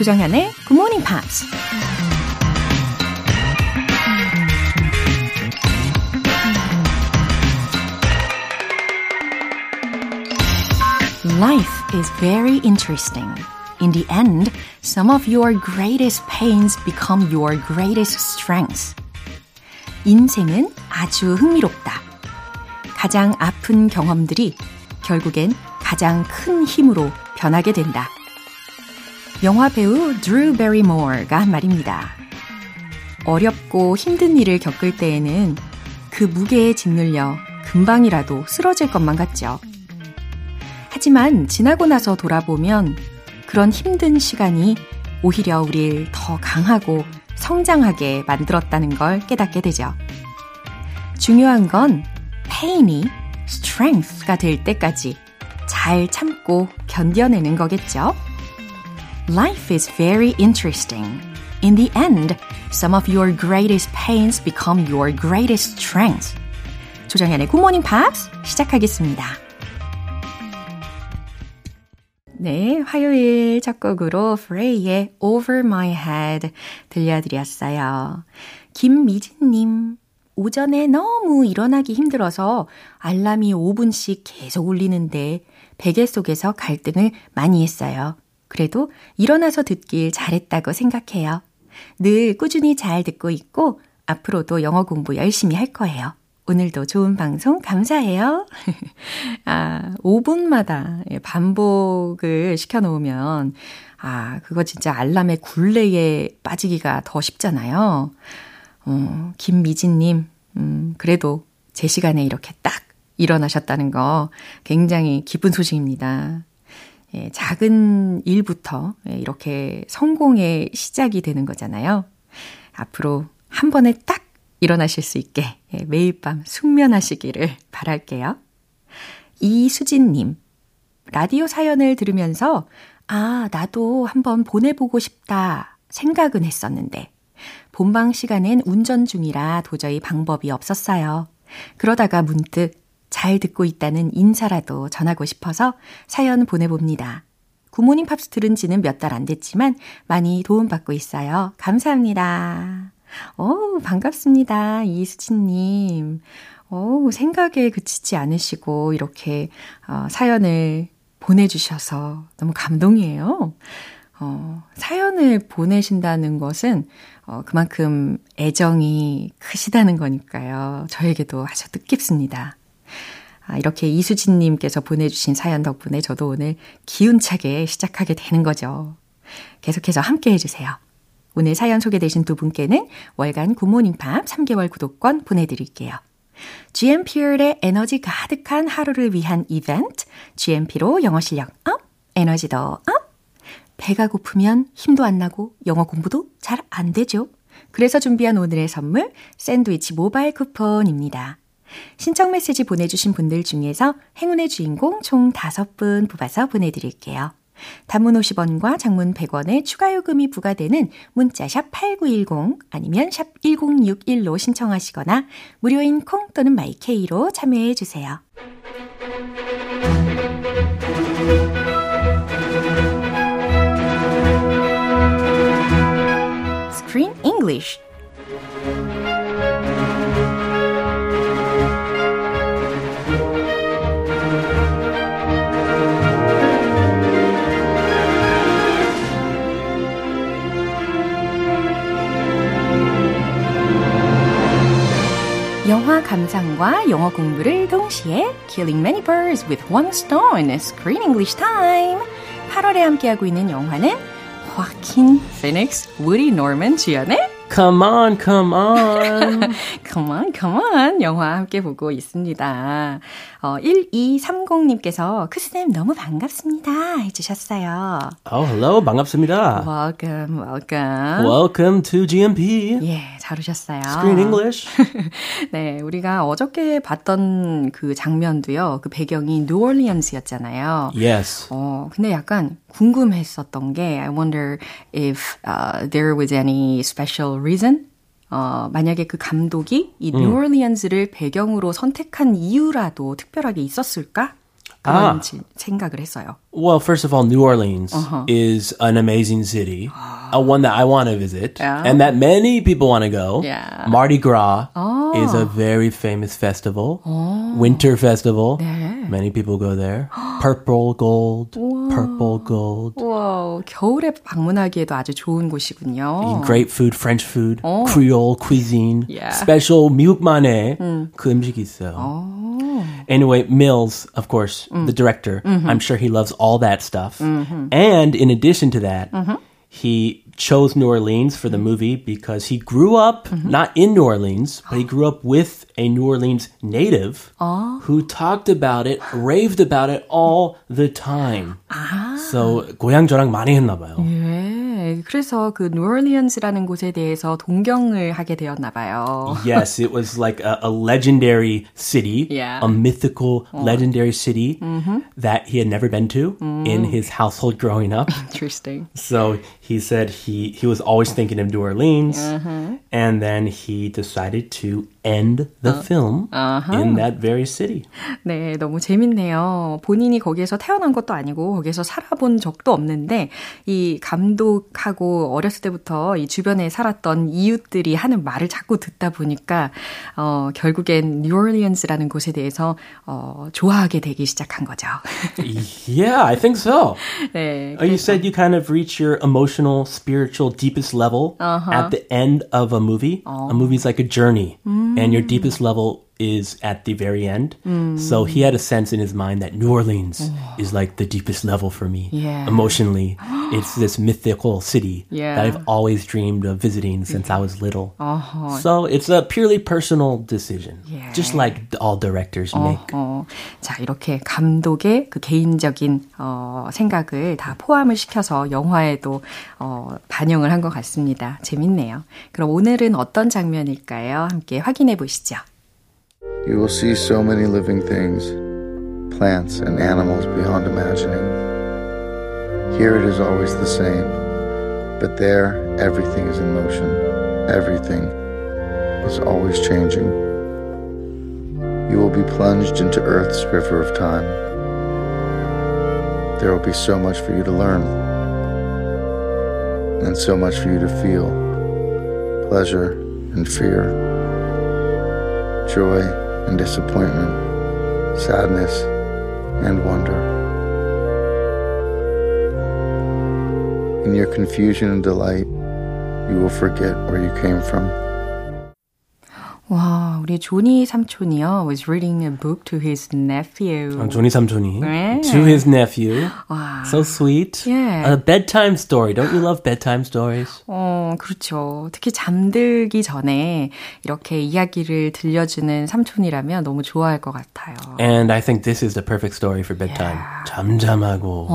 조정현의 Good Morning Pops. Life is very interesting. In the end, some of your greatest pains become your greatest strengths. 인생은 아주 흥미롭다. 가장 아픈 경험들이 결국엔 가장 큰 힘으로 변하게 된다. 영화 배우 드루 베리모어가 한 말입니다. 어렵고 힘든 일을 겪을 때에는 그 무게에 짓눌려 금방이라도 쓰러질 것만 같죠. 하지만 지나고 나서 돌아보면 그런 힘든 시간이 오히려 우리를 더 강하고 성장하게 만들었다는 걸 깨닫게 되죠. 중요한 건 pain이 strength가 될 때까지 잘 참고 견뎌내는 거겠죠. Life is very interesting. In the end, some of your greatest pains become your greatest strengths. 조정현의 Good Morning Pops 시작하겠습니다. 네, 화요일 첫 곡으로 프레이의 Over My Head 들려드렸어요. 김미진님, 오전에 너무 일어나기 힘들어서 알람이 5분씩 계속 울리는데 베개 속에서 갈등을 많이 했어요. 그래도 일어나서 듣길 잘했다고 생각해요. 늘 꾸준히 잘 듣고 있고 앞으로도 영어 공부 열심히 할 거예요. 오늘도 좋은 방송 감사해요. 아, 5분마다 반복을 시켜놓으면, 아, 그거 진짜 알람의 굴레에 빠지기가 더 쉽잖아요. 어, 김미진님, 음, 그래도 제 시간에 이렇게 딱 일어나셨다는 거 굉장히 기쁜 소식입니다. 예, 작은 일부터 예, 이렇게 성공의 시작이 되는 거잖아요. 앞으로 한 번에 딱 일어나실 수 있게 예, 매일 밤 숙면하시기를 바랄게요. 이수진님, 라디오 사연을 들으면서, 아, 나도 한번 보내보고 싶다 생각은 했었는데, 본방 시간엔 운전 중이라 도저히 방법이 없었어요. 그러다가 문득 잘 듣고 있다는 인사라도 전하고 싶어서 사연 보내봅니다. 구모닝 팝스 들은 지는 몇 달 안 됐지만 많이 도움받고 있어요. 감사합니다. 오, 반갑습니다. 이수진님. 오, 생각에 그치지 않으시고 이렇게 어, 사연을 보내주셔서 너무 감동이에요. 어, 사연을 보내신다는 것은 어, 그만큼 애정이 크시다는 거니까요. 저에게도 아주 뜻깊습니다. 아, 이렇게 이수진님께서 보내주신 사연 덕분에 저도 오늘 기운차게 시작하게 되는 거죠. 계속해서 함께 해주세요. 오늘 사연 소개되신 두 분께는 월간 굿모닝 팝 3개월 구독권 보내드릴게요. GMP의 에너지 가득한 하루를 위한 이벤트, GMP로 영어 실력 up, 에너지도 up. 배가 고프면 힘도 안 나고 영어 공부도 잘 안 되죠. 그래서 준비한 오늘의 선물, 샌드위치 모바일 쿠폰입니다. 신청 메시지 보내주신 분들 중에서 행운의 주인공 총 5분 뽑아서 보내드릴게요. 단문 50원과 장문 100원의 추가 요금이 부과되는 문자 샵 8910 아니면 샵 1061로 신청하시거나 무료인 콩 또는 마이케이로 참여해 주세요. Screen English 영화 감상과 영어 공부를 동시에 Killing Many Birds with One Stone Screen English Time 8월에 함께하고 있는 영화는 화킨 피닉스, 우디 노먼 주연의 Come on, come on. come on, come on. 영화 함께 보고 있습니다. 어, 1230님께서 크스쌤 너무 반갑습니다. 해주셨어요. Oh, hello. 반갑습니다. Welcome, welcome. Welcome to GMP. 예, 잘 오셨어요. Screen English. 네, 우리가 어저께 봤던 그 장면도요, 그 배경이 뉴올리언스였잖아요. Yes. 어, 근데 약간 궁금했었던 게, I wonder if uh, there was any special reason? 어, 만약에 그 감독이 이 뉴올리언스를 배경으로 선택한 이유라도 특별하게 있었을까? 그런 아. 지- 생각을 했어요. Well, first of all, New Orleans is an amazing city, a one that I want to visit, Yeah. and that many people want to go. Yeah. Mardi Gras is a very famous festival, winter festival. Many people go there. Purple gold, purple gold. 와, 겨울에 방문하기에도 아주 좋은 곳이군요. Great food, French food, Creole cuisine, Yeah. special 미국만의 그 음식이 있어요. Anyway, Mills, of course, the director, I'm sure he loves all that stuff. And in addition to that, he chose New Orleans for the movie because he grew up not in New Orleans, but he grew up with a New Orleans native who talked about it, raved about it all the time. So 고향 저랑 많이 했나 봐요. 예, 그래서 그 뉴올리언스라는 곳에 대해서 동경을 하게 되었나 봐요. yes, it was like a, a legendary city, Yeah. a mythical, legendary city that he had never been to in his household growing up. Interesting. so he said he, he was always thinking of New Orleans, and then he decided to end the film in that very city. 네, 너무 재밌네요. 본인이 거기에서 태어난 것도 아니고 거기에서 살아본 적도 없는데 이 감독하고 어렸을 때부터 이 주변에 살았던 이웃들이 하는 말을 자꾸 듣다 보니까 어, 결국엔 뉴올리언스라는 곳에 대해서 어, 좋아하게 되기 시작한 거죠. yeah, I think so. 네, Oh, you said you kind of reach your emotional, spiritual, deepest level at the end of a movie. A movie's like a journey, and your deepest level is at the very end. So he had a sense in his mind that New Orleans is like the deepest level for me. Yeah. Emotionally, it's this mythical city Yeah. that I've always dreamed of visiting since I was little. So it's a purely personal decision, Yeah. just like all directors make. 어, 자, 이렇게 감독의 그 개인적인 어, 생각을 다 포함을 시켜서 영화에도 어, 반영을 한 것 같습니다. 재밌네요. 그럼 오늘은 어떤 장면일까요? 함께 확인해 보시죠. You will see so many living things, plants and animals beyond imagining. Here it is always the same, but there everything is in motion. Everything is always changing. You will be plunged into Earth's river of time. There will be so much for you to learn, and so much for you to feel pleasure and fear joy and disappointment, sadness and wonder. In your confusion and delight, you will forget where you came from. 와, 우리 조니 삼촌이요. was reading a book to his nephew. Johnny Samchoni 네. to his nephew. 와, So sweet. Yeah. A bedtime story. Don't you love bedtime stories? 어, 그렇죠. 특히 잠들기 전에 이렇게 이야기를 들려주는 삼촌이라면 너무 좋아할 것 같아요. And I think this is the perfect story for bedtime. 잠잠하고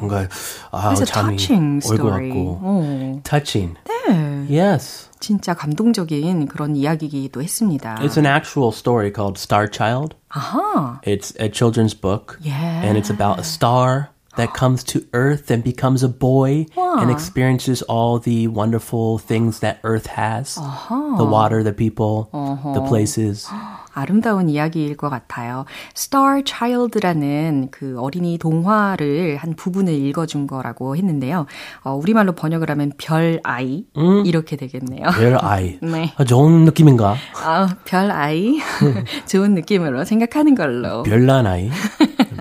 뭔가 아, 잠이 touching story. 같고. 어, Touching. 네. Yes. 진짜 감동적인 그런 이야기이기도 했습니다. It's an actual story called Star Child. 아하. It's a children's book. Yeah. And it's about a star that comes to Earth and becomes a boy and experiences all the wonderful things that Earth has. The water, the people, the places. 아름다운 이야기일 것 같아요. Star Child라는 그 어린이 동화를 한 부분을 읽어준 거라고 했는데요. 어, 우리말로 번역을 하면 별 아이 이렇게 되겠네요. 별 아이. 네. 아, 좋은 느낌인가? 아, 별 아이 좋은 느낌으로 생각하는 걸로. 별난 아이.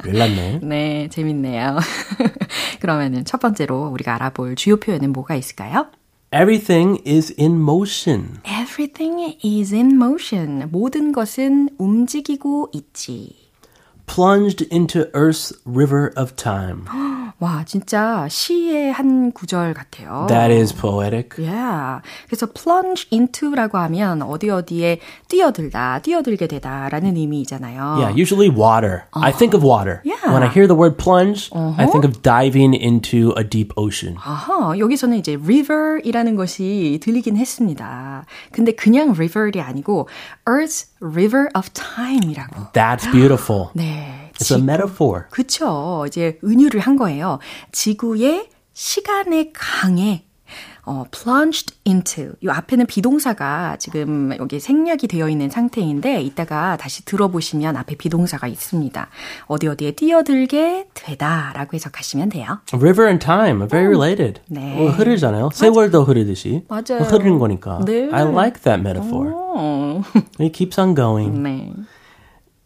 별났네. 네, 재밌네요. 그러면은 첫 번째로 우리가 알아볼 주요 표현은 뭐가 있을까요? Everything is in motion. Everything is in motion. 모든 것은 움직이고 있지. plunged into Earth's river of time. 와, 진짜 시의 한 구절 같아요. That is poetic. Yeah. 그래서 plunge into라고 하면 어디 어디에 뛰어들다, 뛰어들게 되다라는 의미이잖아요. Yeah, usually water. I think of water. Yeah. When I hear the word plunge, I think of diving into a deep ocean. 아하, 여기서는 이제 river이라는 것이 들리긴 했습니다. 근데 그냥 river이 아니고 Earth's river of time이라고. That's beautiful. 네. It's a metaphor. 그쵸. 이제 은유를 한 거예요. 지구의 시간의 강에 어, plunged into. 이 앞에는 비동사가 지금 여기 생략이 되어 있는 상태인데 이따가 다시 들어보시면 앞에 비동사가 있습니다. 어디 어디에 뛰어들게 되다라고 해석하시면 돼요. River and time are very related. 네. 뭐 흐르잖아요. 세월도 흐르듯이. 맞아요. 흐르는 거니까. 네. I like that metaphor. 어. It keeps on going. 네.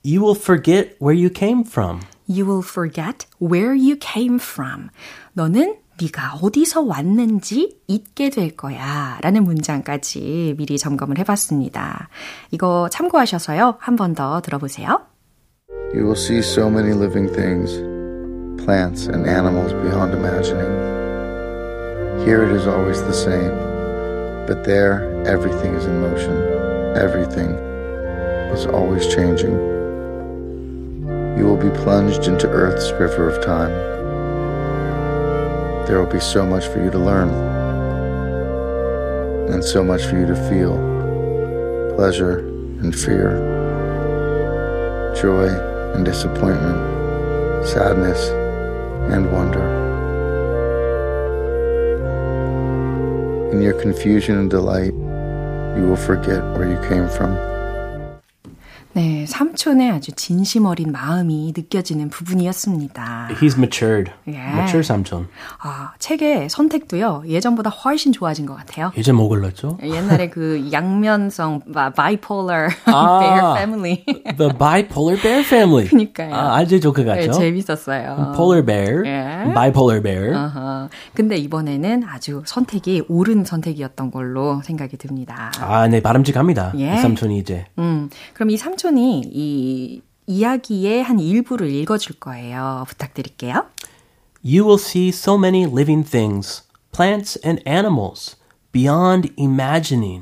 You will forget where you came from. You will forget where you came from. 너는 네가 어디서 왔는지 잊게 될 거야. 라는 문장까지 미리 점검을 해봤습니다. 이거 참고하셔서요. 한 번 더 들어보세요. You will see so many living things, plants and animals beyond imagining. Here it is always the same, but there everything is in motion. Everything is always changing. You will be plunged into Earth's river of time. There will be so much for you to learn, and so much for you to feel pleasure and fear, joy and disappointment, sadness and wonder. In your confusion and delight, you will forget where you came from. 네, 삼촌의 아주 진심 어린 마음이 느껴지는 부분이었습니다. He's matured. Yeah. Mature 삼촌. 아, 책의 선택도요, 예전보다 훨씬 좋아진 것 같아요. 이제 뭐 골랐죠? 옛날에 그 양면성, bipolar 아. bear family. The bipolar bear family. 그니까요. 아, 아주 조크 네, 같죠? 재밌었어요. Polar bear, 예. bipolar bear. 어허. 근데 이번에는 아주 선택이 옳은 선택이었던 걸로 생각이 듭니다. 아, 네, 바람직합니다. 예. 이 삼촌이 이제. 음, 그럼 이 삼촌 이 이 이야기의 한 일부를 읽어줄 거예요. 부탁드릴게요. You will see so many living things, plants and animals, beyond imagining.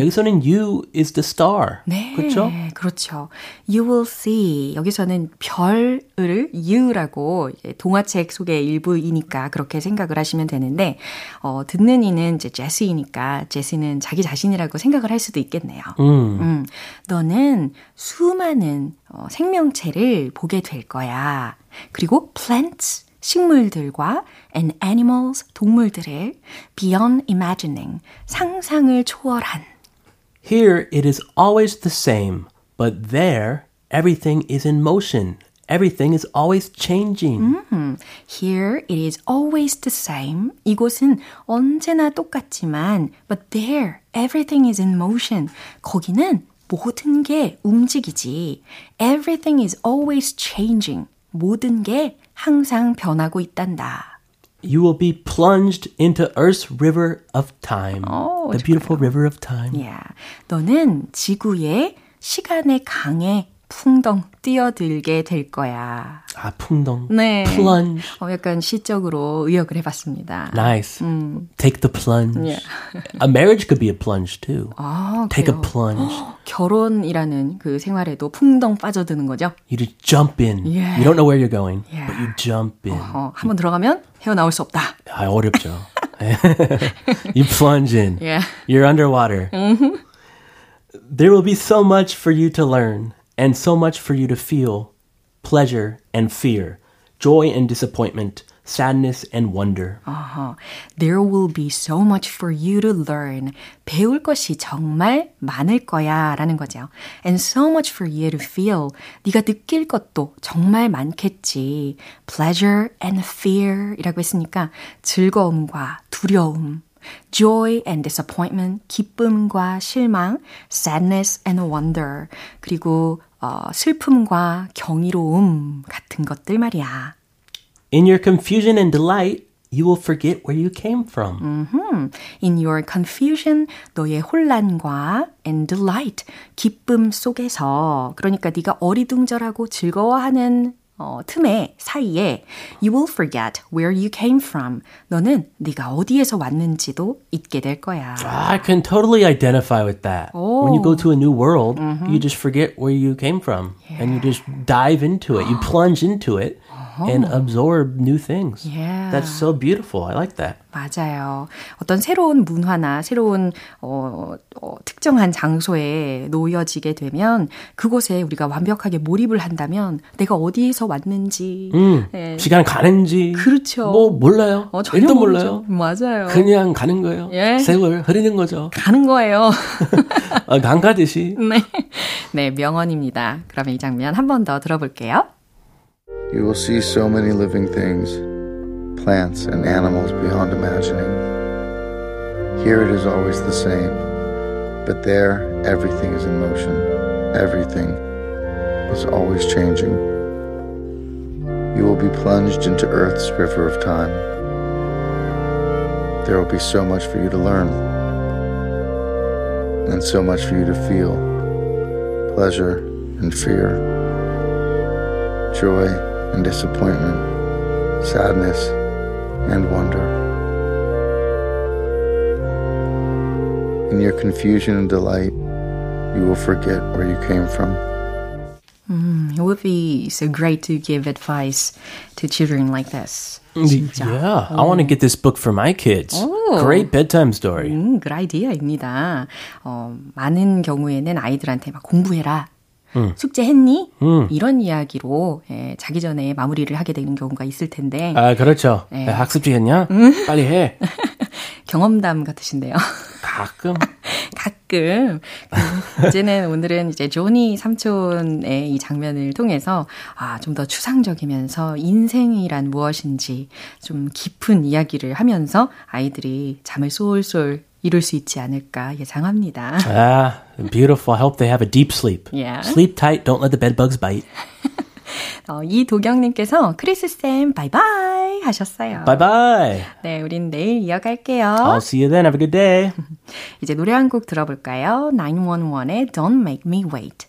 여기서는 you is the star. 네. 그렇죠? 그렇죠. You will see. 여기서는 별을 you라고 동화책 속의 일부이니까 그렇게 생각을 하시면 되는데, 어, 듣는 이는 이제 제시이니까 제시는 자기 자신이라고 생각을 할 수도 있겠네요. 음, 너는 수많은 어, 생명체를 보게 될 거야. 그리고 plants, 식물들과 and animals, 동물들을 beyond imagining, 상상을 초월한 Here it is always the same, but there everything is in motion. Everything is always changing. Here it is always the same. 이곳은 언제나 똑같지만 but there everything is in motion. 거기는 모든 게 움직이지. Everything is always changing. 모든 게 항상 변하고 있단다. You will be plunged into Earth's river of time. 오, the beautiful river of time. Yeah. 너는 지구의 시간의 강에 풍덩 뛰어들게 될 거야. 아, 풍덩. 네. Plunge. 어, 약간 시적으로 의역을 해봤습니다. Nice. Take the plunge. Yeah. a marriage could be a plunge too. 아, Take 그래요. a plunge. 결혼이라는 그 생활에도 풍덩 빠져드는 거죠. You just jump in. Yeah. You don't know where you're going, Yeah. but you jump in. 어, 한번 들어가면 헤어나올 수 없다. 아, 어렵죠. you plunge in. Yeah. You're underwater. There will be so much for you to learn and so much for you to feel pleasure and fear, joy and disappointment, sadness and wonder. 어허. There will be so much for you to learn. 배울 것이 정말 많을 거야 라는 거죠. And so much for you to feel. 네가 느낄 것도 정말 많겠지. Pleasure and fear 이라고 했으니까 즐거움과 두려움. Joy and disappointment, 기쁨과 실망, sadness and wonder, 그리고 어, 슬픔과 경이로움 같은 것들 말이야. In your confusion and delight, you will forget where you came from. In your confusion, 너의 혼란과 and delight, 기쁨 속에서 그러니까 네가 어리둥절하고 즐거워하는 어, 틈에 사이에 you will forget where you came from. 너는 네가 어디에서 왔는지도 잊게 될 거야. I can totally identify with that. When you go to a new world, you just forget where you came from and you just dive into it. You plunge into it And absorb new things. Yeah. That's so beautiful. I like that. 맞아요. 어떤 새로운 문화나 새로운 어, 어, 특정한 장소에 놓여지게 되면 그곳에 우리가 완벽하게 몰입을 한다면 내가 어디에서 왔는지 음, 예. 시간 가는지 그렇죠. 뭐 몰라요. 어, 전혀 몰라요. 맞아요. 그냥 가는 거예요. 예. 세월 흐르는 거죠. 가는 거예요. 어, 강 가듯이. 네. 네, 명언입니다. 그러면 이 장면 한 번 더 들어볼게요. You will see so many living things, plants and animals beyond imagining. Here it is always the same, but there everything is in motion. Everything is always changing. You will be plunged into Earth's river of time. There will be so much for you to learn, and so much for you to feel pleasure and fear, joy and disappointment, sadness and wonder. In your confusion and delight, you will forget where you came from. Mm, it would be so great to give advice to children like this. 진짜. Yeah, I want to get this book for my kids. 오. Great bedtime story. 음, 그 아이디어입니다. 어, 많은 경우에는 아이들한테 막 공부해라. 음. 숙제했니? 음. 이런 이야기로 예, 자기 전에 마무리를 하게 되는 경우가 있을 텐데. 아, 그렇죠. 네. 학습지 했냐? 빨리 해. 경험담 같으신데요. 가끔. 가끔. 이제는 오늘은 이제 조니 삼촌의 이 장면을 통해서 아, 좀 더 추상적이면서 인생이란 무엇인지 좀 깊은 이야기를 하면서 아이들이 잠을 쏠쏠 이룰 수 있지 않을까 예상합니다. Ah, beautiful. I hope they have a deep sleep. Yeah. Sleep tight. Don't let the bed bugs bite. 어, 이도경님께서 크리스쌤 바이바이 하셨어요. Bye bye. 네, 우린 내일 이어갈게요. I'll see you then. Have a good day. 이제 노래 한 곡 들어볼까요? 911의 Don't Make Me Wait.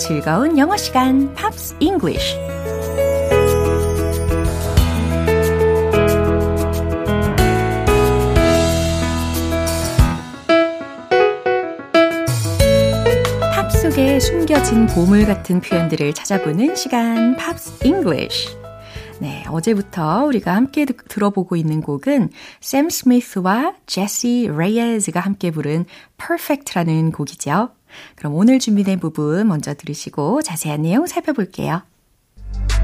즐거운 영어 시간, Pops English. 팝 속에 숨겨진 보물 같은 표현들을 찾아보는 시간, Pops English. 네, 어제부터 우리가 함께 듣- 들어보고 있는 곡은 Sam Smith와 Jessie Reyez가 함께 부른 Perfect라는 곡이죠. 그럼 오늘 준비된 부분 먼저 들으시고 자세한 내용 살펴볼게요.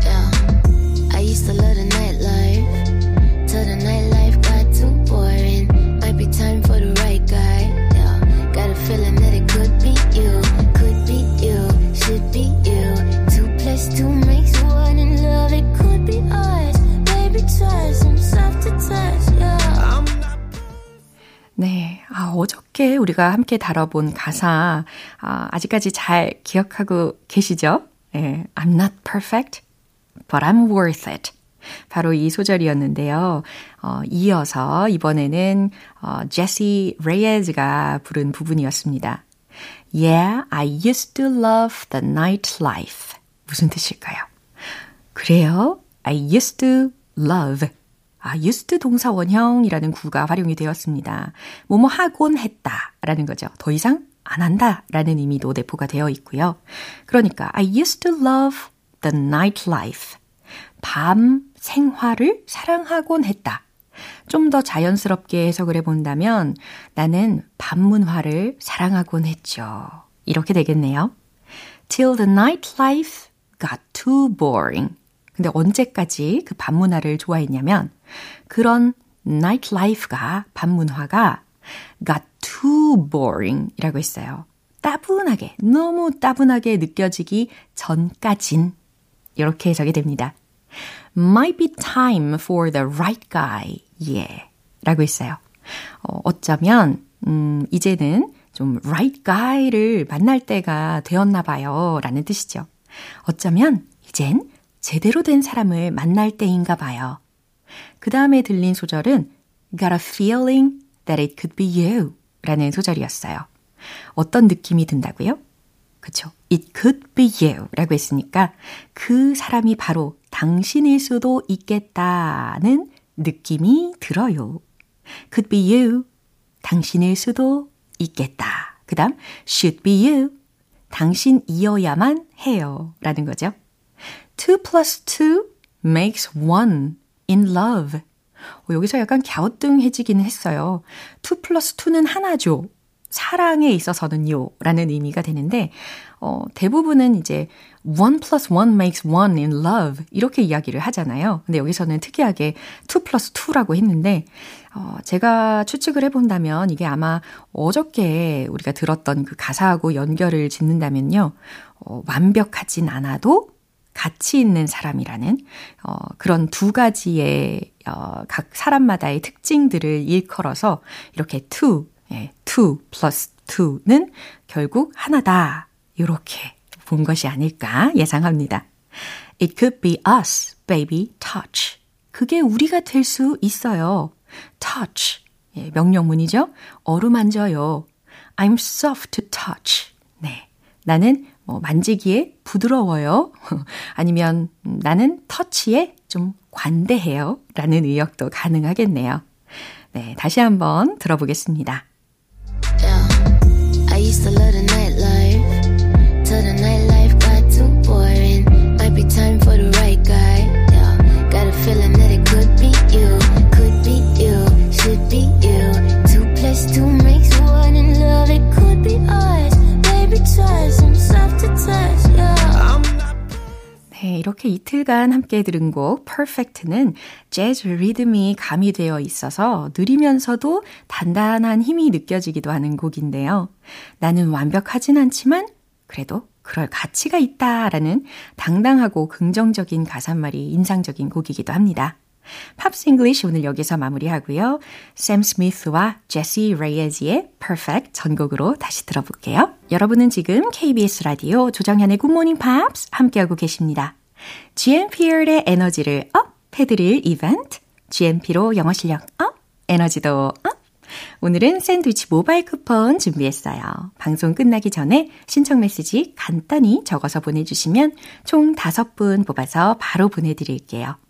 Yeah. 아, 어저께 우리가 함께 다뤄본 가사, 아, 아직까지 잘 기억하고 계시죠? 예, I'm not perfect, but I'm worth it. 바로 이 소절이었는데요. 어, 이어서 이번에는 어, 제시 레이즈가 부른 부분이었습니다. Yeah, I used to love the nightlife. 무슨 뜻일까요? 그래요. I used to love. 아, used 동사 원형이라는 구가 활용이 되었습니다. 뭐뭐 하곤 했다 라는 거죠. 더 이상 안 한다 라는 의미도 내포가 되어 있고요. 그러니까 I used to love the nightlife. 밤 생활을 사랑하곤 했다. 좀 더 자연스럽게 해석을 해본다면 나는 밤 문화를 사랑하곤 했죠. 이렇게 되겠네요. Till the nightlife got too boring. 근데 언제까지 그 밤문화를 좋아했냐면 그런 nightlife가 밤문화가 got too boring 이라고 했어요. 따분하게, 너무 따분하게 느껴지기 전까진 이렇게 해석이 됩니다. Might be time for the right guy. Yeah. 라고 했어요. 어, 어쩌면, 음, 이제는 좀 right guy를 만날 때가 되었나 봐요. 라는 뜻이죠. 어쩌면 이젠 제대로 된 사람을 만날 때인가 봐요. 그 다음에 들린 소절은 got a feeling that it could be you 라는 소절이었어요. 어떤 느낌이 든다고요? 그쵸. It could be you 라고 했으니까 그 사람이 바로 당신일 수도 있겠다는 느낌이 들어요. could be you. 당신일 수도 있겠다. 그 다음, should be you. 당신이어야만 해요. 라는 거죠. 2 plus 2 makes 1 in love. 어, 여기서 약간 갸우뚱해지기는 했어요. 2 플러스 2는 하나죠. 사랑에 있어서는요. 라는 의미가 되는데, 어, 대부분은 이제 1 plus 1 makes 1 in love. 이렇게 이야기를 하잖아요. 근데 여기서는 특이하게 2 plus 2라고 했는데, 어, 제가 추측을 해본다면 이게 아마 어저께 우리가 들었던 그 가사하고 연결을 짓는다면요. 어, 완벽하진 않아도 가치 있는 사람이라는 어, 그런 두 가지의 어, 각 사람마다의 특징들을 일컬어서 이렇게 two, 예, two plus two는 결국 하나다. 이렇게 본 것이 아닐까 예상합니다. It could be us, baby, touch. 그게 우리가 될 수 있어요. touch. 예, 명령문이죠. 어루만져요. I'm soft to touch. 네. 나는 뭐 만지기에 부드러워요. 아니면 나는 터치에 좀 관대해요. 라는 의역도 가능하겠네요. 네, 다시 한번 들어보겠습니다. Yeah, 네, 이렇게 이틀간 함께 들은 곡 Perfect는 재즈 리듬이 가미되어 있어서 느리면서도 단단한 힘이 느껴지기도 하는 곡인데요. 나는 완벽하진 않지만 그래도 그럴 가치가 있다라는 당당하고 긍정적인 가사말이 인상적인 곡이기도 합니다. Pops English 오늘 여기서 마무리하고요. 샘 스미스와 제시 레이에즈의 Perfect 전곡으로 다시 들어볼게요. 여러분은 지금 KBS 라디오 조정현의 굿모닝 팝스 함께하고 계십니다. GMP의 에너지를 up 해드릴 이벤트 GMP로 영어 실력 up, 에너지도 up. 오늘은 샌드위치 모바일 쿠폰 준비했어요. 방송 끝나기 전에 신청 메시지 간단히 적어서 보내주시면 총 5분 뽑아서 바로 보내드릴게요.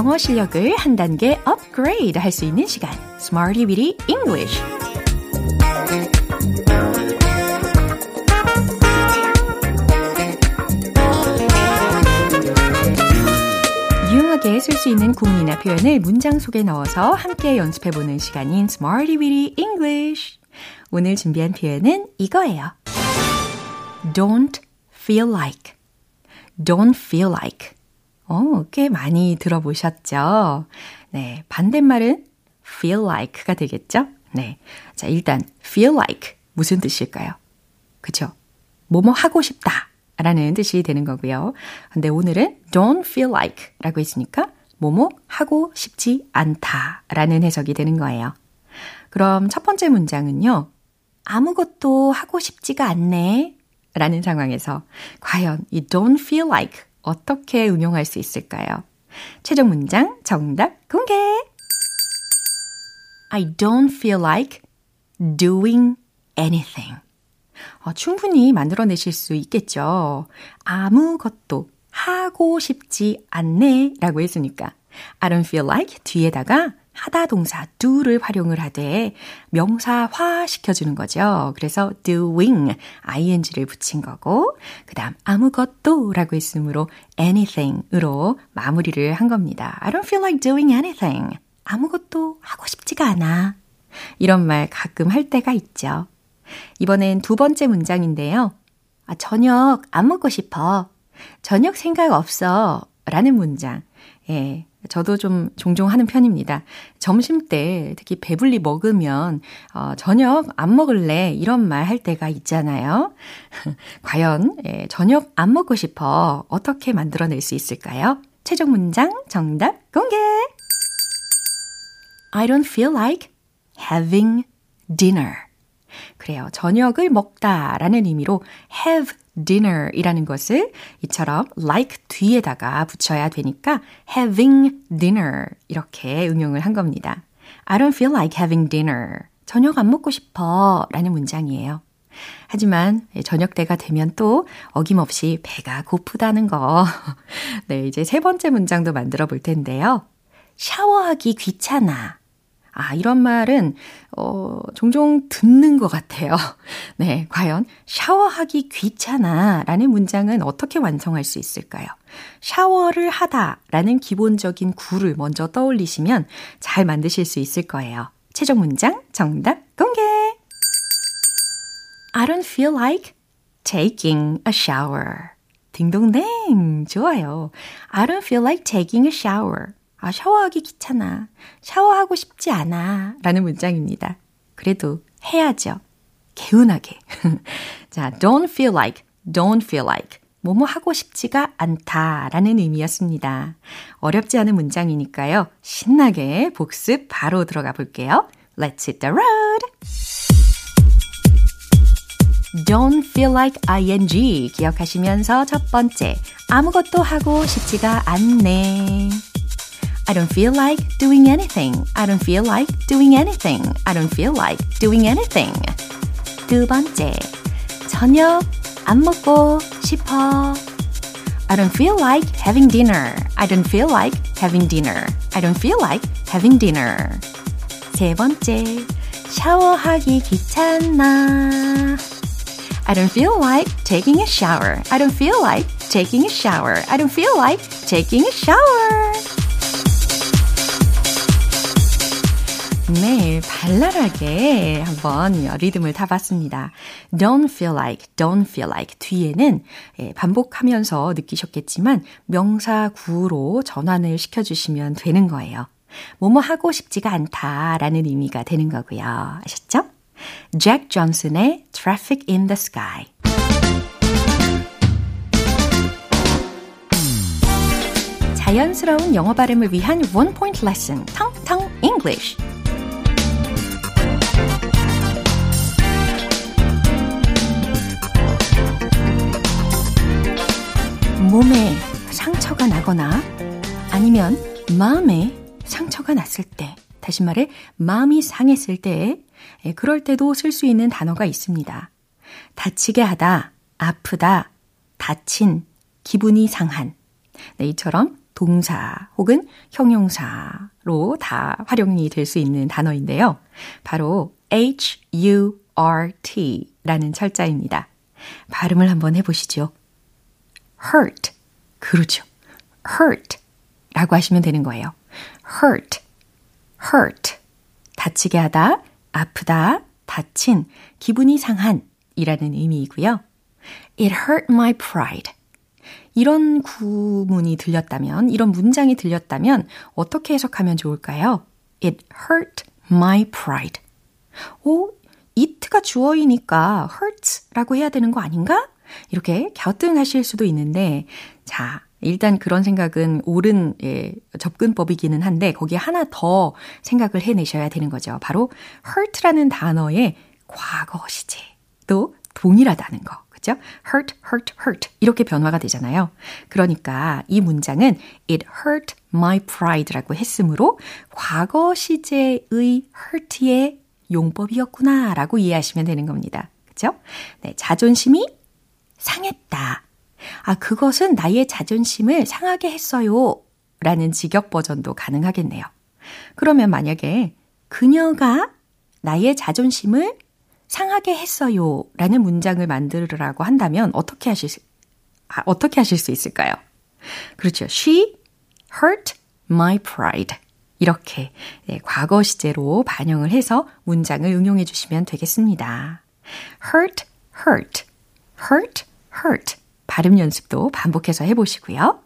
영어 실력을 한 단계 업그레이드 할 수 있는 시간. Smarty Bitty English. 유용하게 쓸 수 있는 구문이나 표현을 문장 속에 넣어서 함께 연습해보는 시간인 Smarty Bitty English. 오늘 준비한 표현은 이거예요. Don't feel like. Don't feel like. 어, 꽤 많이 들어보셨죠? 네, 반대말은 feel like가 되겠죠? 네. 자, 일단 feel like 무슨 뜻일까요? 그쵸? 뭐뭐 하고 싶다 라는 뜻이 되는 거고요. 근데 오늘은 don't feel like 라고 했으니까 뭐뭐 하고 싶지 않다 라는 해석이 되는 거예요. 그럼 첫 번째 문장은요. 아무것도 하고 싶지가 않네 라는 상황에서 과연 이 don't feel like 어떻게 응용할 수 있을까요? 최종 문장 정답 공개! I don't feel like doing anything. 어, 충분히 만들어내실 수 있겠죠. 아무것도 하고 싶지 않네 라고 했으니까 I don't feel like 뒤에다가 하다 동사 do를 활용을 하되 명사화 시켜주는 거죠. 그래서 doing, ing를 붙인 거고, 그 다음 아무것도 라고 했으므로 anything으로 마무리를 한 겁니다. I don't feel like doing anything. 아무것도 하고 싶지가 않아. 이런 말 가끔 할 때가 있죠. 이번엔 두 번째 문장인데요. 아, 저녁 안 먹고 싶어. 저녁 생각 없어. 라는 문장. 예. 저도 좀 종종 하는 편입니다. 점심 때 특히 배불리 먹으면 어, 저녁 안 먹을래 이런 말 할 때가 있잖아요. 과연 예, 저녁 안 먹고 싶어 어떻게 만들어낼 수 있을까요? 최종 문장 정답 공개. I don't feel like having dinner. 그래요. 저녁을 먹다 라는 의미로 have dinner 이라는 것을 이처럼 like 뒤에다가 붙여야 되니까 having dinner 이렇게 응용을 한 겁니다. I don't feel like having dinner. 저녁 안 먹고 싶어 라는 문장이에요. 하지만 저녁 때가 되면 또 어김없이 배가 고프다는 거. 네, 이제 세 번째 문장도 만들어 볼 텐데요. 샤워하기 귀찮아. 아, 이런 말은, 어, 종종 듣는 것 같아요. 네, 과연 샤워하기 귀찮아 라는 문장은 어떻게 완성할 수 있을까요? 샤워를 하다 라는 기본적인 구를 먼저 떠올리시면 잘 만드실 수 있을 거예요. 최종 문장 정답 공개! I don't feel like taking a shower. 딩동댕! 좋아요. I don't feel like taking a shower. 아, 샤워하기 귀찮아. 샤워하고 싶지 않아. 라는 문장입니다. 그래도 해야죠. 개운하게. 자, don't feel like, don't feel like. 뭐뭐 하고 싶지가 않다 라는 의미였습니다. 어렵지 않은 문장이니까요. 신나게 복습 바로 들어가 볼게요. Let's hit the road! don't feel like ing 기억하시면서 첫 번째, 아무것도 하고 싶지가 않네. I don't feel like doing anything. I don't feel like doing anything. I don't feel like doing anything. 두 번째, 저녁 안 먹고 싶어. I don't feel like having dinner. I don't feel like having dinner. I don't feel like having dinner. 세 번째, 샤워하기 귀찮아. I don't feel like taking a shower. I don't feel like taking a shower. I don't feel like taking a shower. 네, 발랄하게 한번 리듬을 타봤습니다. Don't feel like, don't feel like 뒤에는 반복하면서 느끼셨겠지만 명사 구로 전환을 시켜주시면 되는 거예요. 뭐뭐 하고 싶지가 않다라는 의미가 되는 거고요. 아셨죠? 잭 존슨의 Traffic in the Sky 자연스러운 영어 발음을 위한 원 포인트 레슨 텅텅 English 몸에 상처가 나거나 아니면 마음에 상처가 났을 때, 다시 말해 마음이 상했을 때, 예, 그럴 때도 쓸 수 있는 단어가 있습니다. 다치게 하다, 아프다, 다친, 기분이 상한. 네, 이처럼 동사 혹은 형용사로 다 활용이 될 수 있는 단어인데요. 바로 H-U-R-T 라는 철자입니다. 발음을 한번 해보시죠. Hurt. 그렇죠. hurt 라고 하시면 되는 거예요. hurt, hurt. 다치게 하다, 아프다, 다친, 기분이 상한 이라는 의미이고요. It hurt my pride. 이런 구문이 들렸다면, 이런 문장이 들렸다면 어떻게 해석하면 좋을까요? It hurt my pride. 오, it가 주어이니까 hurts라고 해야 되는 거 아닌가? 이렇게 갸우뚱하실 수도 있는데, 자, 일단 그런 생각은 옳은 예, 접근법이기는 한데 거기에 하나 더 생각을 해내셔야 되는 거죠. 바로 hurt라는 단어의 과거 시제도 동일하다는 거. 그죠? hurt, hurt, hurt 이렇게 변화가 되잖아요. 그러니까 이 문장은 it hurt my pride라고 했으므로 과거 시제의 hurt의 용법이었구나라고 이해하시면 되는 겁니다. 그죠? 네, 자존심이 상했다. 아, 그것은 나의 자존심을 상하게 했어요. 라는 직역 버전도 가능하겠네요. 그러면 만약에 그녀가 나의 자존심을 상하게 했어요. 라는 문장을 만들으라고 한다면 어떻게 하실, 아, 어떻게 하실 수 있을까요? 그렇죠. She hurt my pride. 이렇게 네, 과거 시제로 반영을 해서 문장을 응용해 주시면 되겠습니다. hurt, hurt, hurt, hurt. 발음 연습도 반복해서 해보시고요.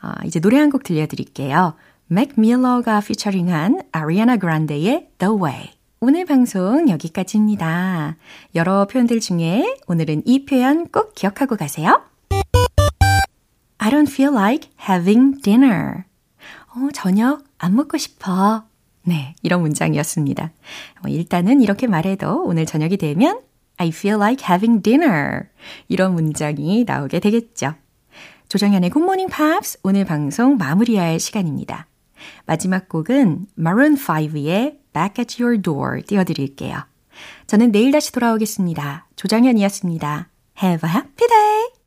아, 이제 노래 한 곡 들려드릴게요. 맥 밀러가 피처링한 아리아나 그란데의 The Way. 오늘 방송 여기까지입니다. 여러 표현들 중에 오늘은 이 표현 꼭 기억하고 가세요. I don't feel like having dinner. 어, 저녁 안 먹고 싶어. 네, 이런 문장이었습니다. 뭐 일단은 이렇게 말해도 오늘 저녁이 되면 I feel like having dinner. 이런 문장이 나오게 되겠죠. 조정현의 굿모닝 팝스 오늘 방송 마무리할 시간입니다. 마지막 곡은 Maroon 5의 Back at Your Door 띄워드릴게요. 저는 내일 다시 돌아오겠습니다. 조정현이었습니다. Have a happy day!